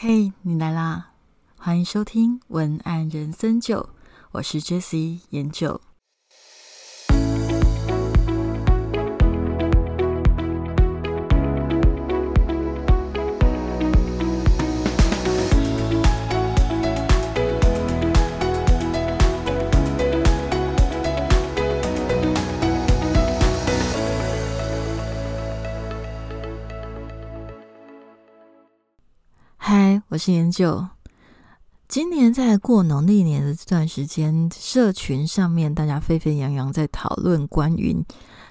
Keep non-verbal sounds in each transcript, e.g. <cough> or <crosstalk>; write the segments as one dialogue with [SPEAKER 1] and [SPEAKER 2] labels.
[SPEAKER 1] 嘿，你来啦！欢迎收听文案人生九，我是 Jessie 研九。研究。今年在过农历年的这段时间，社群上面大家沸沸扬扬在讨论关于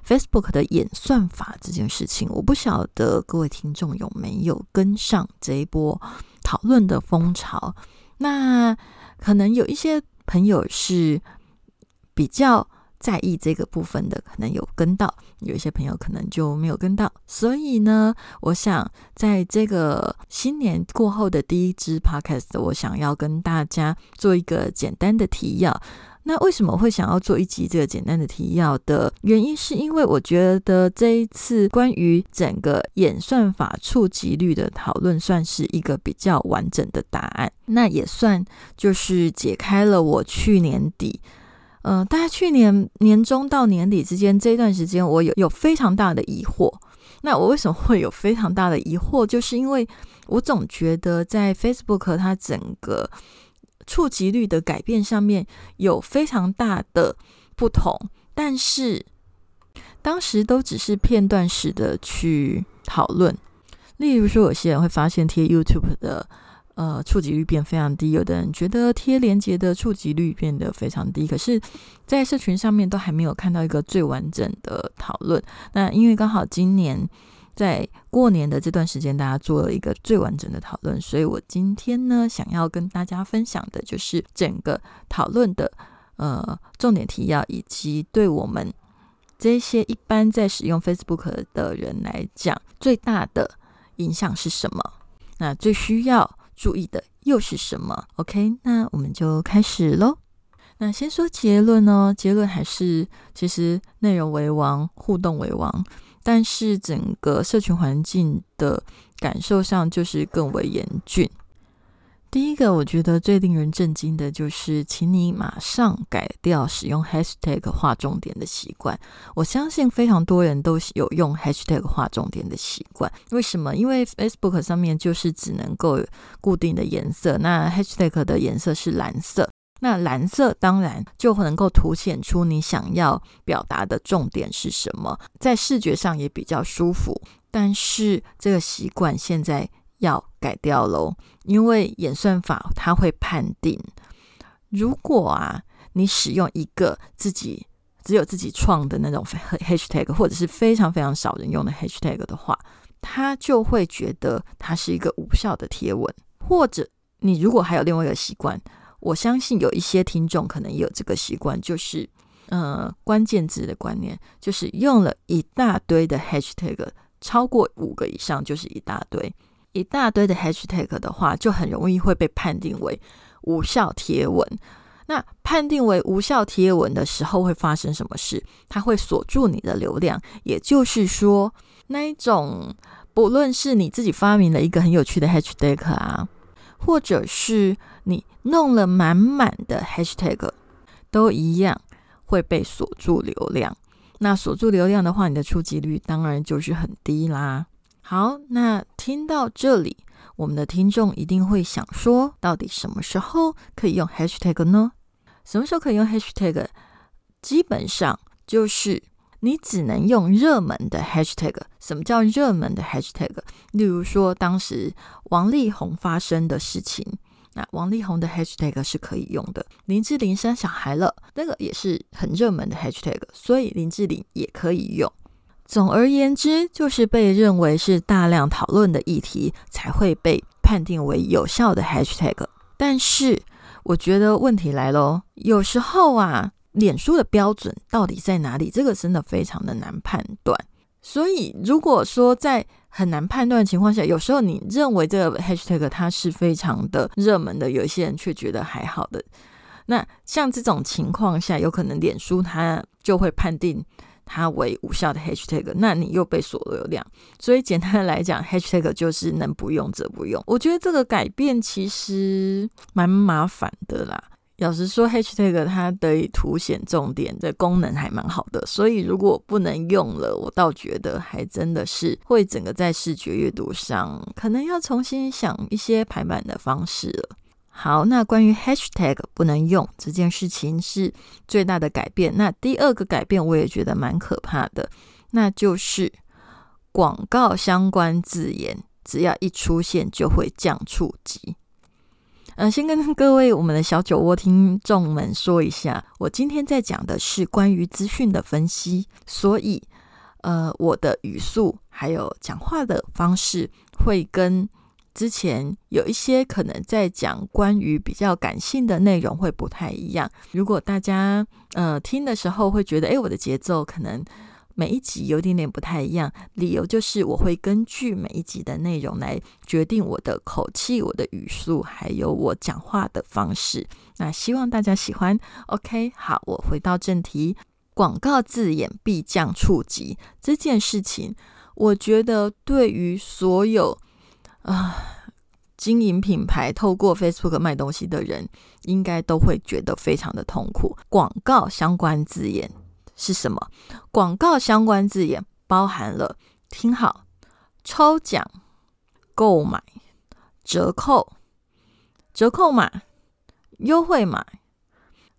[SPEAKER 1] Facebook 的演算法这件事情。我不晓得各位听众有没有跟上这一波讨论的风潮。那可能有一些朋友是比较。在意这个部分的，可能有跟到；有一些朋友可能就没有跟到。所以呢，我想在这个新年过后的第一支 podcast，我想要跟大家做一个简单的提要。那为什么会想要做一集这个简单的提要的原因，是因为我觉得这一次关于整个演算法触及率的讨论，算是一个比较完整的答案。那也算就是解开了我去年底。呃，大概去年年中到年底之间这一段时间，我有有非常大的疑惑。那我为什么会有非常大的疑惑？就是因为我总觉得在 Facebook 它整个触及率的改变上面有非常大的不同，但是当时都只是片段式的去讨论。例如说，有些人会发现贴 YouTube 的。呃，触及率变非常低，有的人觉得贴连接的触及率变得非常低，可是，在社群上面都还没有看到一个最完整的讨论。那因为刚好今年在过年的这段时间，大家做了一个最完整的讨论，所以我今天呢，想要跟大家分享的就是整个讨论的呃重点提要，以及对我们这些一般在使用 Facebook 的人来讲，最大的影响是什么？那最需要。注意的又是什么？OK，那我们就开始喽。那先说结论呢？结论还是其实内容为王，互动为王，但是整个社群环境的感受上就是更为严峻。第一个，我觉得最令人震惊的就是，请你马上改掉使用 hashtag 画重点的习惯。我相信非常多人都有用 hashtag 画重点的习惯。为什么？因为 Facebook 上面就是只能够固定的颜色，那 hashtag 的颜色是蓝色，那蓝色当然就能够凸显出你想要表达的重点是什么，在视觉上也比较舒服。但是这个习惯现在。要改掉喽，因为演算法它会判定，如果啊你使用一个自己只有自己创的那种 hashtag，或者是非常非常少人用的 hashtag 的话，它就会觉得它是一个无效的贴文。或者你如果还有另外一个习惯，我相信有一些听众可能也有这个习惯，就是呃关键字的观念，就是用了一大堆的 hashtag，超过五个以上就是一大堆。一大堆的 hashtag 的话，就很容易会被判定为无效贴文。那判定为无效贴文的时候，会发生什么事？它会锁住你的流量。也就是说，那一种不论是你自己发明了一个很有趣的 hashtag 啊，或者是你弄了满满的 hashtag，都一样会被锁住流量。那锁住流量的话，你的触及率当然就是很低啦。好，那听到这里，我们的听众一定会想说，到底什么时候可以用 hashtag 呢？什么时候可以用 hashtag？基本上就是你只能用热门的 hashtag。什么叫热门的 hashtag？例如说，当时王力宏发生的事情，那王力宏的 hashtag 是可以用的。林志玲生小孩了，那个也是很热门的 hashtag，所以林志玲也可以用。总而言之，就是被认为是大量讨论的议题，才会被判定为有效的 hashtag。但是，我觉得问题来喽，有时候啊，脸书的标准到底在哪里？这个真的非常的难判断。所以，如果说在很难判断的情况下，有时候你认为这个 hashtag 它是非常的热门的，有一些人却觉得还好的。那像这种情况下，有可能脸书它就会判定。它为无效的 hashtag，那你又被锁流量。所以简单的来讲，hashtag <laughs> 就是能不用则不用。我觉得这个改变其实蛮麻烦的啦。老实说，hashtag 它的凸显重点的功能还蛮好的，所以如果不能用了，我倒觉得还真的是会整个在视觉阅读上可能要重新想一些排版的方式了。好，那关于 hashtag 不能用这件事情是最大的改变。那第二个改变我也觉得蛮可怕的，那就是广告相关字眼只要一出现就会降触及。嗯，先跟各位我们的小酒窝听众们说一下，我今天在讲的是关于资讯的分析，所以呃，我的语速还有讲话的方式会跟。之前有一些可能在讲关于比较感性的内容会不太一样。如果大家呃听的时候会觉得，哎，我的节奏可能每一集有点点不太一样，理由就是我会根据每一集的内容来决定我的口气、我的语速，还有我讲话的方式。那希望大家喜欢。OK，好，我回到正题，广告字眼必降触及这件事情，我觉得对于所有。啊，经营品牌透过 Facebook 卖东西的人，应该都会觉得非常的痛苦。广告相关字眼是什么？广告相关字眼包含了，听好，抽奖、购买、折扣、折扣码、优惠码、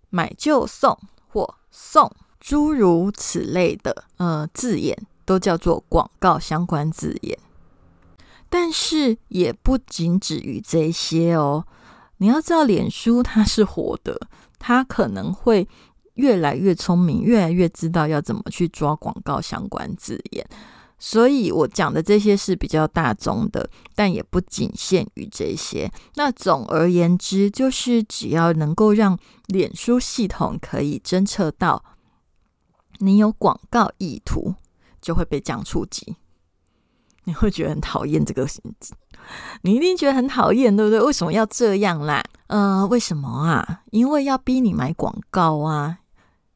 [SPEAKER 1] 买就送或送，诸如此类的呃字眼，都叫做广告相关字眼。但是也不仅止于这些哦，你要知道，脸书它是活的，它可能会越来越聪明，越来越知道要怎么去抓广告相关字眼。所以我讲的这些是比较大众的，但也不仅限于这些。那总而言之，就是只要能够让脸书系统可以侦测到你有广告意图，就会被降触及。你会觉得很讨厌这个性质，你一定觉得很讨厌，对不对？为什么要这样啦？呃，为什么啊？因为要逼你买广告啊！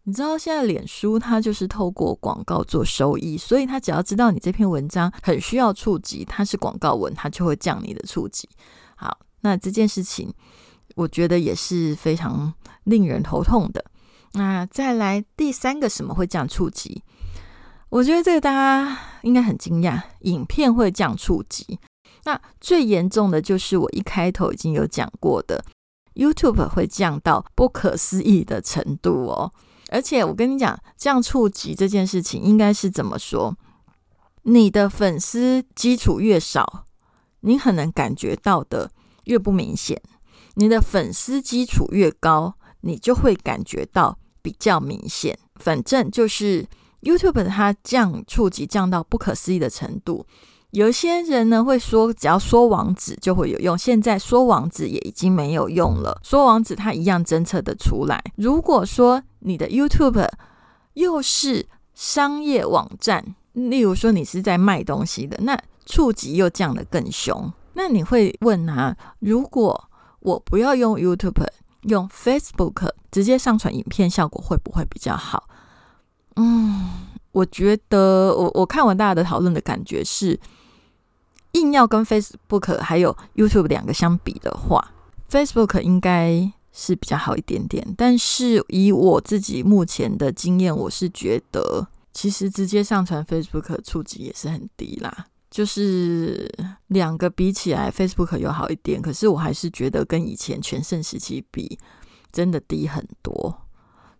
[SPEAKER 1] 你知道现在脸书它就是透过广告做收益，所以他只要知道你这篇文章很需要触及，它是广告文，它就会降你的触及。好，那这件事情我觉得也是非常令人头痛的。那再来第三个，什么会降触及？我觉得这个大家应该很惊讶，影片会降触及。那最严重的就是我一开头已经有讲过的，YouTube 会降到不可思议的程度哦。而且我跟你讲，降触及这件事情应该是怎么说？你的粉丝基础越少，你可能感觉到的越不明显；你的粉丝基础越高，你就会感觉到比较明显。反正就是。YouTube 它降触及降到不可思议的程度，有些人呢会说，只要说网址就会有用。现在说网址也已经没有用了，说网址它一样侦测的出来。如果说你的 YouTube 又是商业网站，例如说你是在卖东西的，那触及又降得更凶。那你会问啊，如果我不要用 YouTube，用 Facebook 直接上传影片，效果会不会比较好？嗯，我觉得我我看完大家的讨论的感觉是，硬要跟 Facebook 还有 YouTube 两个相比的话，Facebook 应该是比较好一点点。但是以我自己目前的经验，我是觉得其实直接上传 Facebook 的触及也是很低啦。就是两个比起来，Facebook 有好一点，可是我还是觉得跟以前全盛时期比，真的低很多。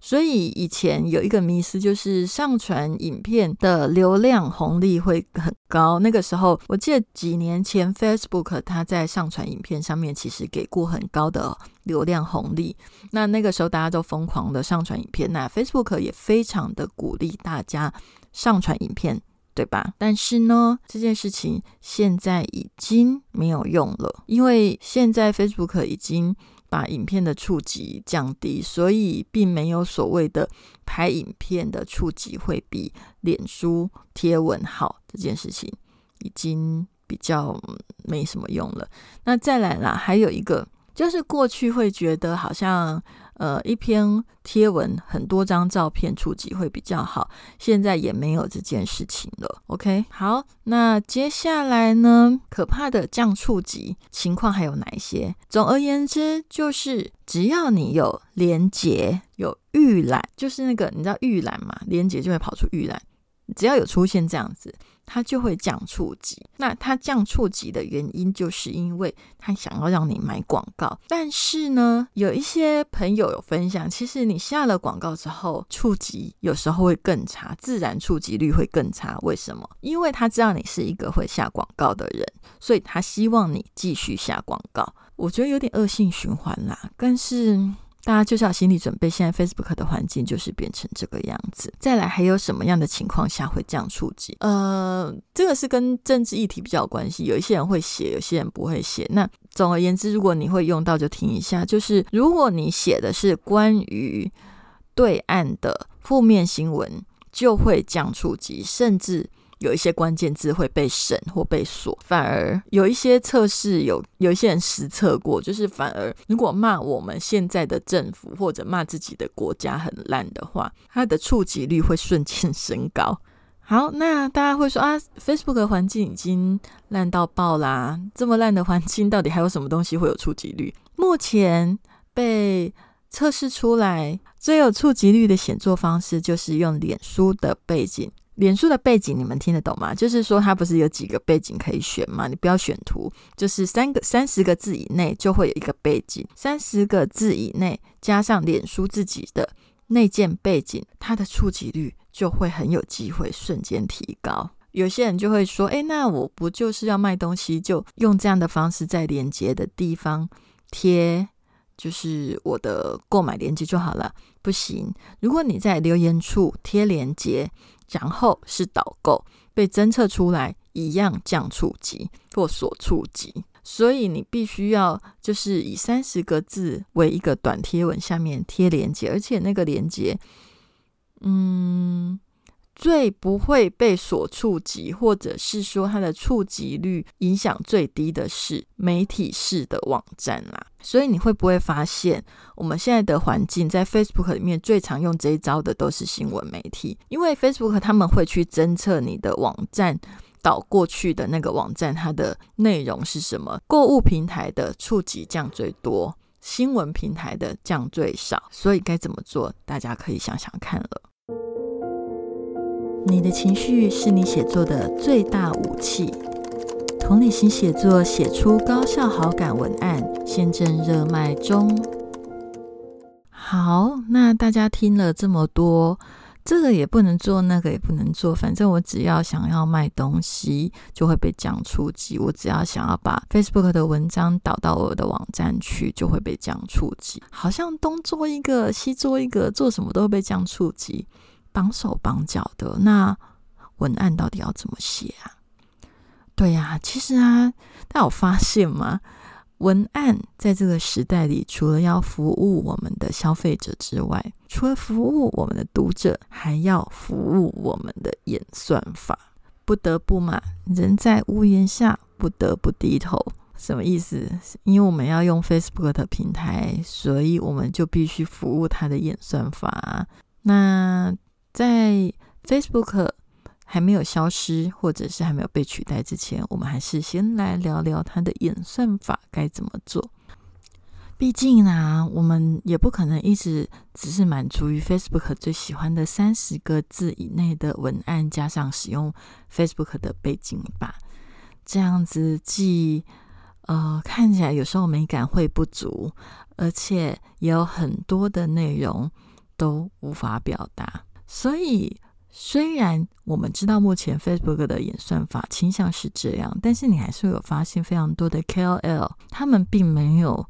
[SPEAKER 1] 所以以前有一个迷思，就是上传影片的流量红利会很高。那个时候，我记得几年前，Facebook 它在上传影片上面其实给过很高的流量红利。那那个时候大家都疯狂的上传影片，那 Facebook 也非常的鼓励大家上传影片，对吧？但是呢，这件事情现在已经没有用了，因为现在 Facebook 已经。把影片的触及降低，所以并没有所谓的拍影片的触及会比脸书贴文好这件事情，已经比较没什么用了。那再来啦，还有一个就是过去会觉得好像。呃，一篇贴文很多张照片触及会比较好，现在也没有这件事情了。OK，好，那接下来呢？可怕的降触及情况还有哪一些？总而言之，就是只要你有连接、有预览，就是那个你知道预览嘛，连接就会跑出预览，只要有出现这样子。它就会降触及，那它降触及的原因，就是因为它想要让你买广告。但是呢，有一些朋友有分享，其实你下了广告之后，触及有时候会更差，自然触及率会更差。为什么？因为他知道你是一个会下广告的人，所以他希望你继续下广告。我觉得有点恶性循环啦，但是。大家就是要心理准备，现在 Facebook 的环境就是变成这个样子。再来，还有什么样的情况下会这样触及？呃，这个是跟政治议题比较有关系。有一些人会写，有些人不会写。那总而言之，如果你会用到，就听一下。就是如果你写的是关于对岸的负面新闻，就会降触及，甚至。有一些关键字会被审或被锁，反而有一些测试有有一些人实测过，就是反而如果骂我们现在的政府或者骂自己的国家很烂的话，它的触及率会瞬间升高。<laughs> 好，那大家会说啊，Facebook 的环境已经烂到爆啦，这么烂的环境，到底还有什么东西会有触及率？目前被测试出来最有触及率的显作方式，就是用脸书的背景。脸书的背景你们听得懂吗？就是说它不是有几个背景可以选吗？你不要选图，就是三个三十个字以内就会有一个背景，三十个字以内加上脸书自己的内建背景，它的触及率就会很有机会瞬间提高。有些人就会说：“诶，那我不就是要卖东西，就用这样的方式在连接的地方贴，就是我的购买链接就好了？”不行，如果你在留言处贴链接。然后是导购被侦测出来，一样降触及或所触及，所以你必须要就是以三十个字为一个短贴文下面贴连接，而且那个连接，嗯。最不会被所触及，或者是说它的触及率影响最低的是媒体式的网站啦。所以你会不会发现，我们现在的环境在 Facebook 里面最常用这一招的都是新闻媒体，因为 Facebook 他们会去侦测你的网站导过去的那个网站它的内容是什么，购物平台的触及降最多，新闻平台的降最少。所以该怎么做，大家可以想想看了。你的情绪是你写作的最大武器。同理心写作，写出高效好感文案，现正热卖中。好，那大家听了这么多，这个也不能做，那个也不能做，反正我只要想要卖东西，就会被降触及；我只要想要把 Facebook 的文章导到我的网站去，就会被降触及。好像东做一个，西做一个，做什么都会被降触及。绑手绑脚的，那文案到底要怎么写啊？对呀，其实啊，大家有发现吗？文案在这个时代里，除了要服务我们的消费者之外，除了服务我们的读者，还要服务我们的演算法。不得不嘛，人在屋檐下，不得不低头。什么意思？因为我们要用 Facebook 的平台，所以我们就必须服务它的演算法。那在 Facebook 还没有消失，或者是还没有被取代之前，我们还是先来聊聊它的演算法该怎么做。毕竟呢，我们也不可能一直只是满足于 Facebook 最喜欢的三十个字以内的文案，加上使用 Facebook 的背景吧。这样子既呃看起来有时候美感会不足，而且也有很多的内容都无法表达。所以，虽然我们知道目前 Facebook 的演算法倾向是这样，但是你还是有发现非常多的 KOL，他们并没有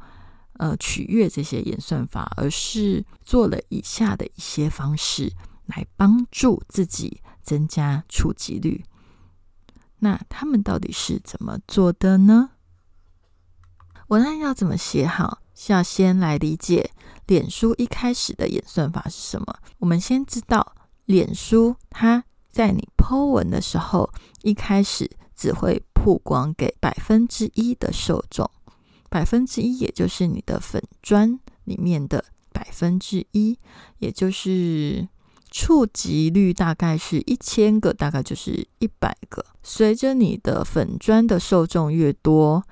[SPEAKER 1] 呃取悦这些演算法，而是做了以下的一些方式来帮助自己增加触及率。那他们到底是怎么做的呢？文案要怎么写好？需要先来理解。脸书一开始的演算法是什么？我们先知道，脸书它在你 Po 文的时候，一开始只会曝光给百分之一的受众，百分之一，也就是你的粉砖里面的百分之一，也就是触及率大概是一千个，大概就是一百个。随着你的粉砖的受众越多，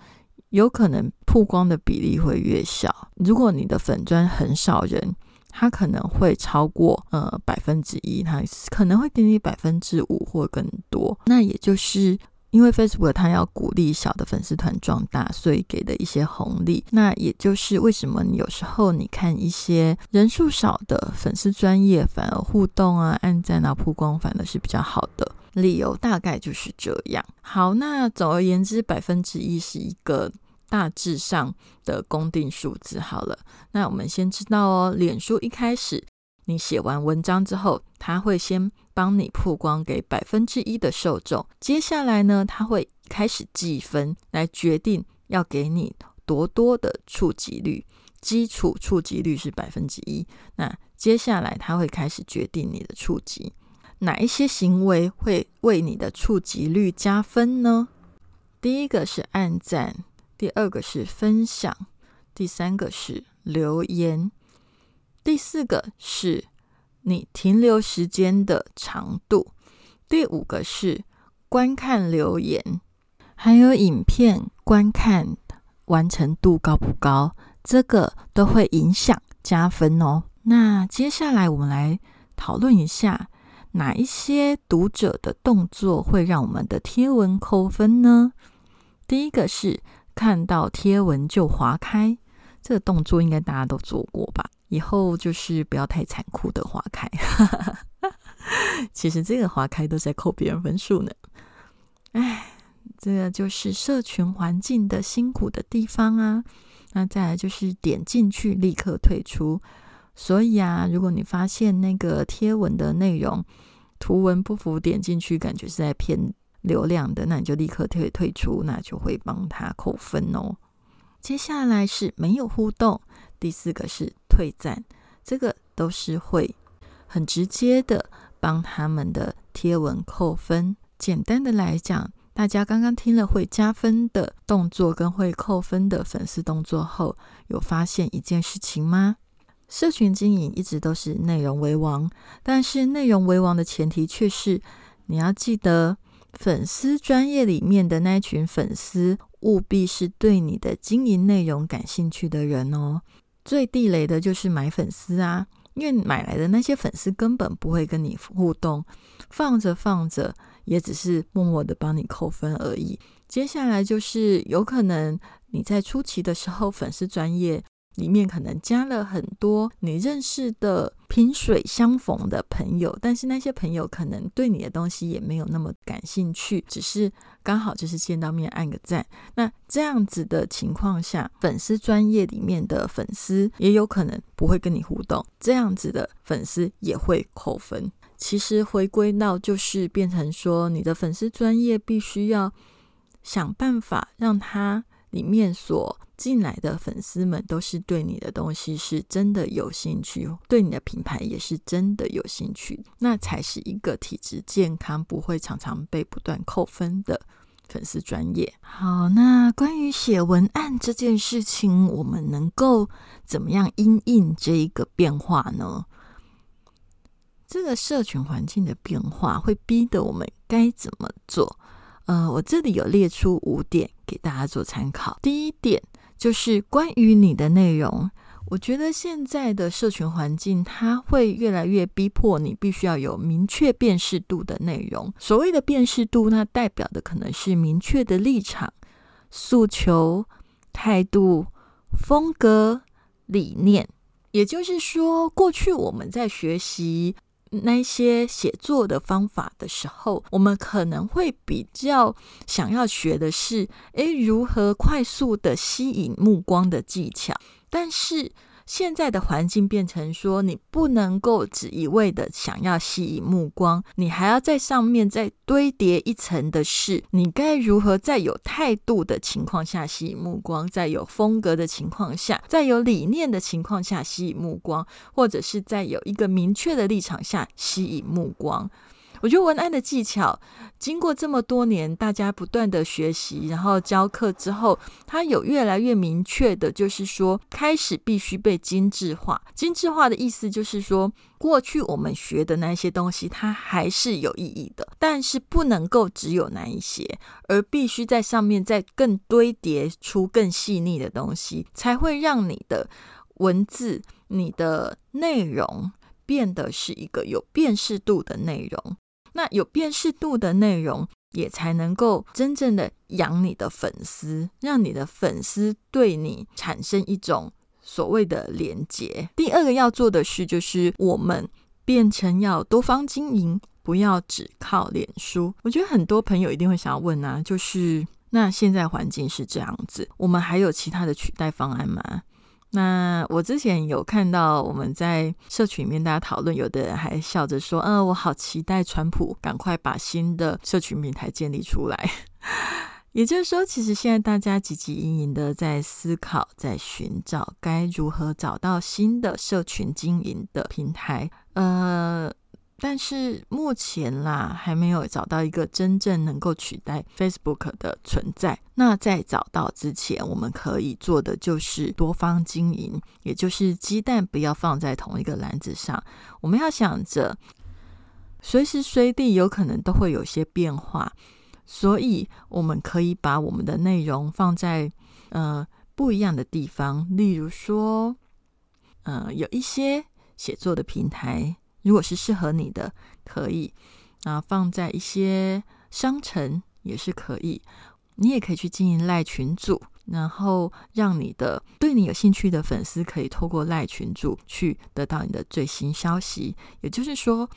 [SPEAKER 1] 有可能曝光的比例会越小。如果你的粉砖很少人，它可能会超过呃百分之一，它可能会给你百分之五或更多。那也就是因为 Facebook 它要鼓励小的粉丝团壮大，所以给的一些红利。那也就是为什么你有时候你看一些人数少的粉丝专业，反而互动啊、按赞啊、曝光反而是比较好的理由，大概就是这样。好，那总而言之，百分之一是一个。大致上的公定数字好了，那我们先知道哦。脸书一开始你写完文章之后，它会先帮你曝光给百分之一的受众，接下来呢，它会开始计分来决定要给你多多的触及率，基础触及率是百分之一。那接下来它会开始决定你的触及，哪一些行为会为你的触及率加分呢？第一个是按赞。第二个是分享，第三个是留言，第四个是你停留时间的长度，第五个是观看留言，还有影片观看完成度高不高，这个都会影响加分哦。那接下来我们来讨论一下，哪一些读者的动作会让我们的贴文扣分呢？第一个是。看到贴文就划开，这个动作应该大家都做过吧？以后就是不要太残酷的划开。<laughs> 其实这个划开都在扣别人分数呢。哎，这个就是社群环境的辛苦的地方啊。那再来就是点进去立刻退出。所以啊，如果你发现那个贴文的内容图文不符，点进去感觉是在骗。流量的，那你就立刻退退出，那就会帮他扣分哦。接下来是没有互动，第四个是退赞，这个都是会很直接的帮他们的贴文扣分。简单的来讲，大家刚刚听了会加分的动作跟会扣分的粉丝动作后，有发现一件事情吗？社群经营一直都是内容为王，但是内容为王的前提却是你要记得。粉丝专业里面的那群粉丝，务必是对你的经营内容感兴趣的人哦。最地雷的就是买粉丝啊，因为买来的那些粉丝根本不会跟你互动，放着放着也只是默默的帮你扣分而已。接下来就是有可能你在初期的时候，粉丝专业。里面可能加了很多你认识的萍水相逢的朋友，但是那些朋友可能对你的东西也没有那么感兴趣，只是刚好就是见到面按个赞。那这样子的情况下，粉丝专业里面的粉丝也有可能不会跟你互动，这样子的粉丝也会扣分。其实回归到就是变成说，你的粉丝专业必须要想办法让他里面所。进来的粉丝们都是对你的东西是真的有兴趣，对你的品牌也是真的有兴趣，那才是一个体质健康、不会常常被不断扣分的粉丝专业。好，那关于写文案这件事情，我们能够怎么样因应这一个变化呢？这个社群环境的变化会逼得我们该怎么做？呃，我这里有列出五点给大家做参考。第一点。就是关于你的内容，我觉得现在的社群环境，它会越来越逼迫你必须要有明确辨识度的内容。所谓的辨识度，那代表的可能是明确的立场、诉求、态度、风格、理念。也就是说，过去我们在学习。那些写作的方法的时候，我们可能会比较想要学的是，诶，如何快速的吸引目光的技巧，但是。现在的环境变成说，你不能够只一味的想要吸引目光，你还要在上面再堆叠一层的是，你该如何在有态度的情况下吸引目光，在有风格的情况下，在有理念的情况下吸引目光，或者是在有一个明确的立场下吸引目光。我觉得文案的技巧，经过这么多年大家不断的学习，然后教课之后，它有越来越明确的，就是说开始必须被精致化。精致化的意思就是说，过去我们学的那些东西，它还是有意义的，但是不能够只有那一些，而必须在上面再更堆叠出更细腻的东西，才会让你的文字、你的内容。变得是一个有辨识度的内容，那有辨识度的内容也才能够真正的养你的粉丝，让你的粉丝对你产生一种所谓的连接。第二个要做的事就是我们变成要多方经营，不要只靠脸书。我觉得很多朋友一定会想要问啊，就是那现在环境是这样子，我们还有其他的取代方案吗？那我之前有看到我们在社群里面大家讨论，有的人还笑着说：“嗯，我好期待川普赶快把新的社群平台建立出来。”也就是说，其实现在大家汲汲营营的在思考，在寻找该如何找到新的社群经营的平台。呃。但是目前啦，还没有找到一个真正能够取代 Facebook 的存在。那在找到之前，我们可以做的就是多方经营，也就是鸡蛋不要放在同一个篮子上。我们要想着，随时随地有可能都会有些变化，所以我们可以把我们的内容放在呃不一样的地方。例如说，呃，有一些写作的平台。如果是适合你的，可以啊，放在一些商城也是可以。你也可以去经营赖群组，然后让你的对你有兴趣的粉丝可以透过赖群组去得到你的最新消息。也就是说，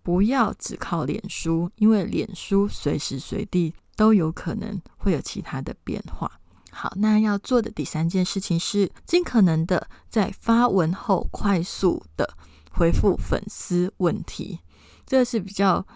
[SPEAKER 1] 不要只靠脸书，因为脸书随时随地都有可能会有其他的变化。好，那要做的第三件事情是，尽可能的在发文后快速的。回复粉丝问题，这是比较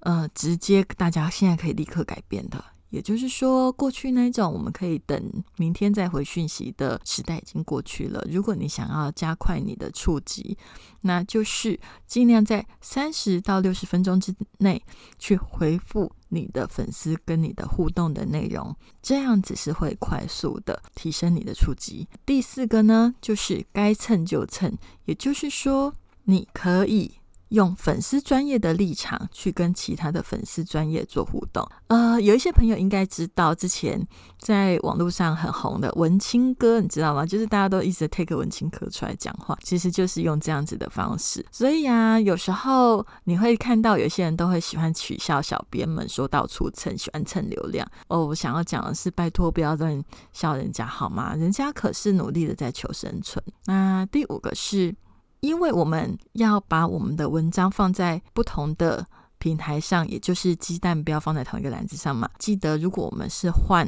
[SPEAKER 1] 呃直接，大家现在可以立刻改变的。也就是说，过去那种我们可以等明天再回讯息的时代已经过去了。如果你想要加快你的触及，那就是尽量在三十到六十分钟之内去回复你的粉丝跟你的互动的内容，这样子是会快速的提升你的触及。第四个呢，就是该蹭就蹭，也就是说。你可以用粉丝专业的立场去跟其他的粉丝专业做互动。呃，有一些朋友应该知道，之前在网络上很红的文青哥，你知道吗？就是大家都一直 take 文青哥出来讲话，其实就是用这样子的方式。所以啊，有时候你会看到有些人都会喜欢取笑小编们说到处蹭，喜欢蹭流量。哦，我想要讲的是，拜托不要乱笑人家好吗？人家可是努力的在求生存。那第五个是。因为我们要把我们的文章放在不同的平台上，也就是鸡蛋不要放在同一个篮子上嘛。记得，如果我们是换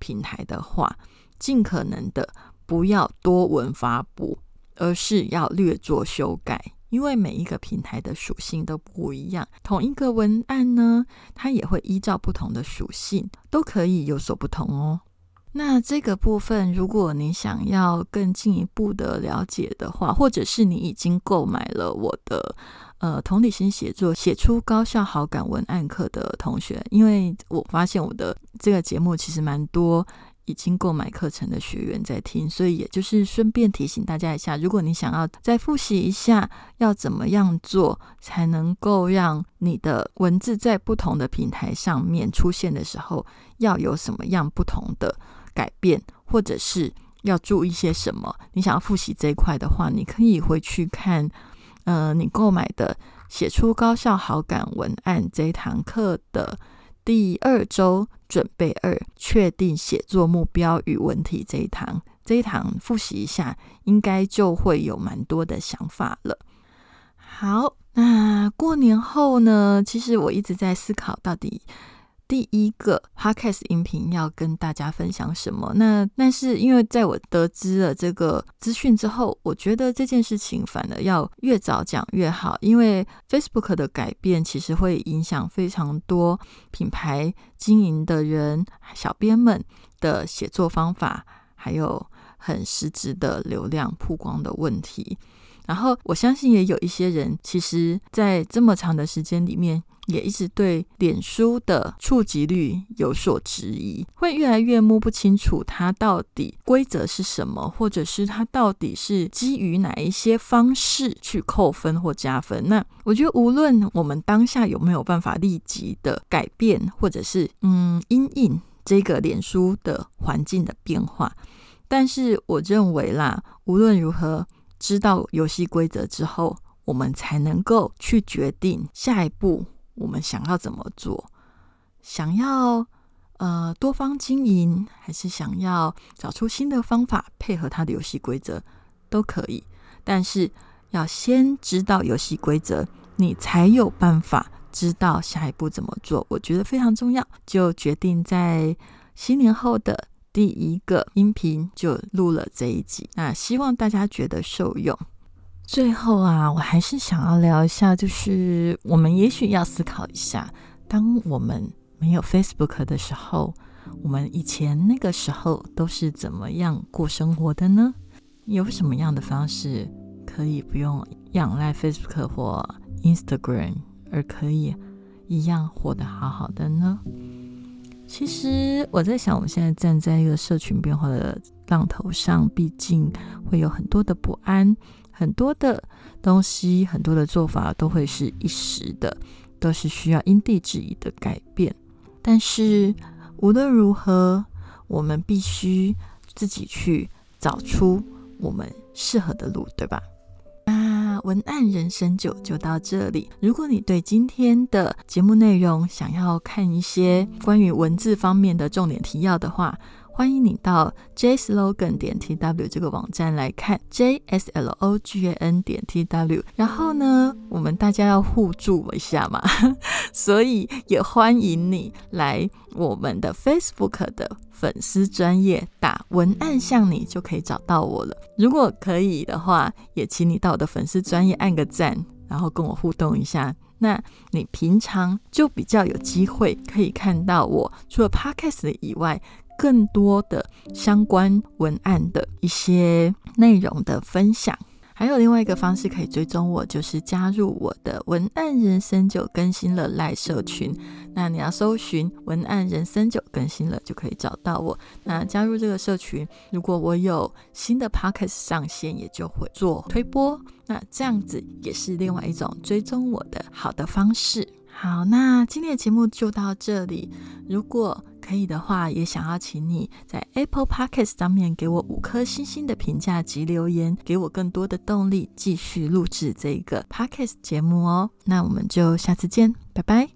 [SPEAKER 1] 平台的话，尽可能的不要多文发布，而是要略作修改。因为每一个平台的属性都不一样，同一个文案呢，它也会依照不同的属性，都可以有所不同哦。那这个部分，如果你想要更进一步的了解的话，或者是你已经购买了我的呃同理心写作写出高效好感文案课的同学，因为我发现我的这个节目其实蛮多已经购买课程的学员在听，所以也就是顺便提醒大家一下，如果你想要再复习一下要怎么样做才能够让你的文字在不同的平台上面出现的时候，要有什么样不同的。改变，或者是要注意些什么？你想要复习这一块的话，你可以回去看，呃，你购买的写出高效好感文案这一堂课的第二周准备二，确定写作目标与问题这一堂，这一堂复习一下，应该就会有蛮多的想法了。好，那过年后呢？其实我一直在思考，到底。第一个 podcast 音频要跟大家分享什么？那但是因为在我得知了这个资讯之后，我觉得这件事情反而要越早讲越好，因为 Facebook 的改变其实会影响非常多品牌经营的人、小编们的写作方法，还有很实质的流量曝光的问题。然后我相信也有一些人，其实在这么长的时间里面。也一直对脸书的触及率有所质疑，会越来越摸不清楚它到底规则是什么，或者是它到底是基于哪一些方式去扣分或加分。那我觉得，无论我们当下有没有办法立即的改变，或者是嗯，因应这个脸书的环境的变化，但是我认为啦，无论如何，知道游戏规则之后，我们才能够去决定下一步。我们想要怎么做？想要呃多方经营，还是想要找出新的方法配合它的游戏规则都可以。但是要先知道游戏规则，你才有办法知道下一步怎么做。我觉得非常重要，就决定在新年后的第一个音频就录了这一集。那希望大家觉得受用。最后啊，我还是想要聊一下，就是我们也许要思考一下，当我们没有 Facebook 的时候，我们以前那个时候都是怎么样过生活的呢？有什么样的方式可以不用仰赖 Facebook 或 Instagram，而可以一样活得好好的呢？其实我在想，我们现在站在一个社群变化的浪头上，毕竟会有很多的不安。很多的东西，很多的做法都会是一时的，都是需要因地制宜的改变。但是无论如何，我们必须自己去找出我们适合的路，对吧？那文案人生就就到这里。如果你对今天的节目内容想要看一些关于文字方面的重点提要的话，欢迎你到 jslogan 点 tw 这个网站来看 jslogan 点 tw，然后呢，我们大家要互助一下嘛，<laughs> 所以也欢迎你来我们的 Facebook 的粉丝专业打文案向你就可以找到我了。如果可以的话，也请你到我的粉丝专业按个赞，然后跟我互动一下。那你平常就比较有机会可以看到我除了 Podcast 以外。更多的相关文案的一些内容的分享，还有另外一个方式可以追踪我，就是加入我的文案人生就更新了赖社群。那你要搜寻文案人生就更新了，就可以找到我。那加入这个社群，如果我有新的 podcast 上线，也就会做推播。那这样子也是另外一种追踪我的好的方式。好，那今天的节目就到这里。如果可以的话，也想要请你在 Apple Podcast 上面给我五颗星星的评价及留言，给我更多的动力，继续录制这个 Podcast 节目哦。那我们就下次见，拜拜。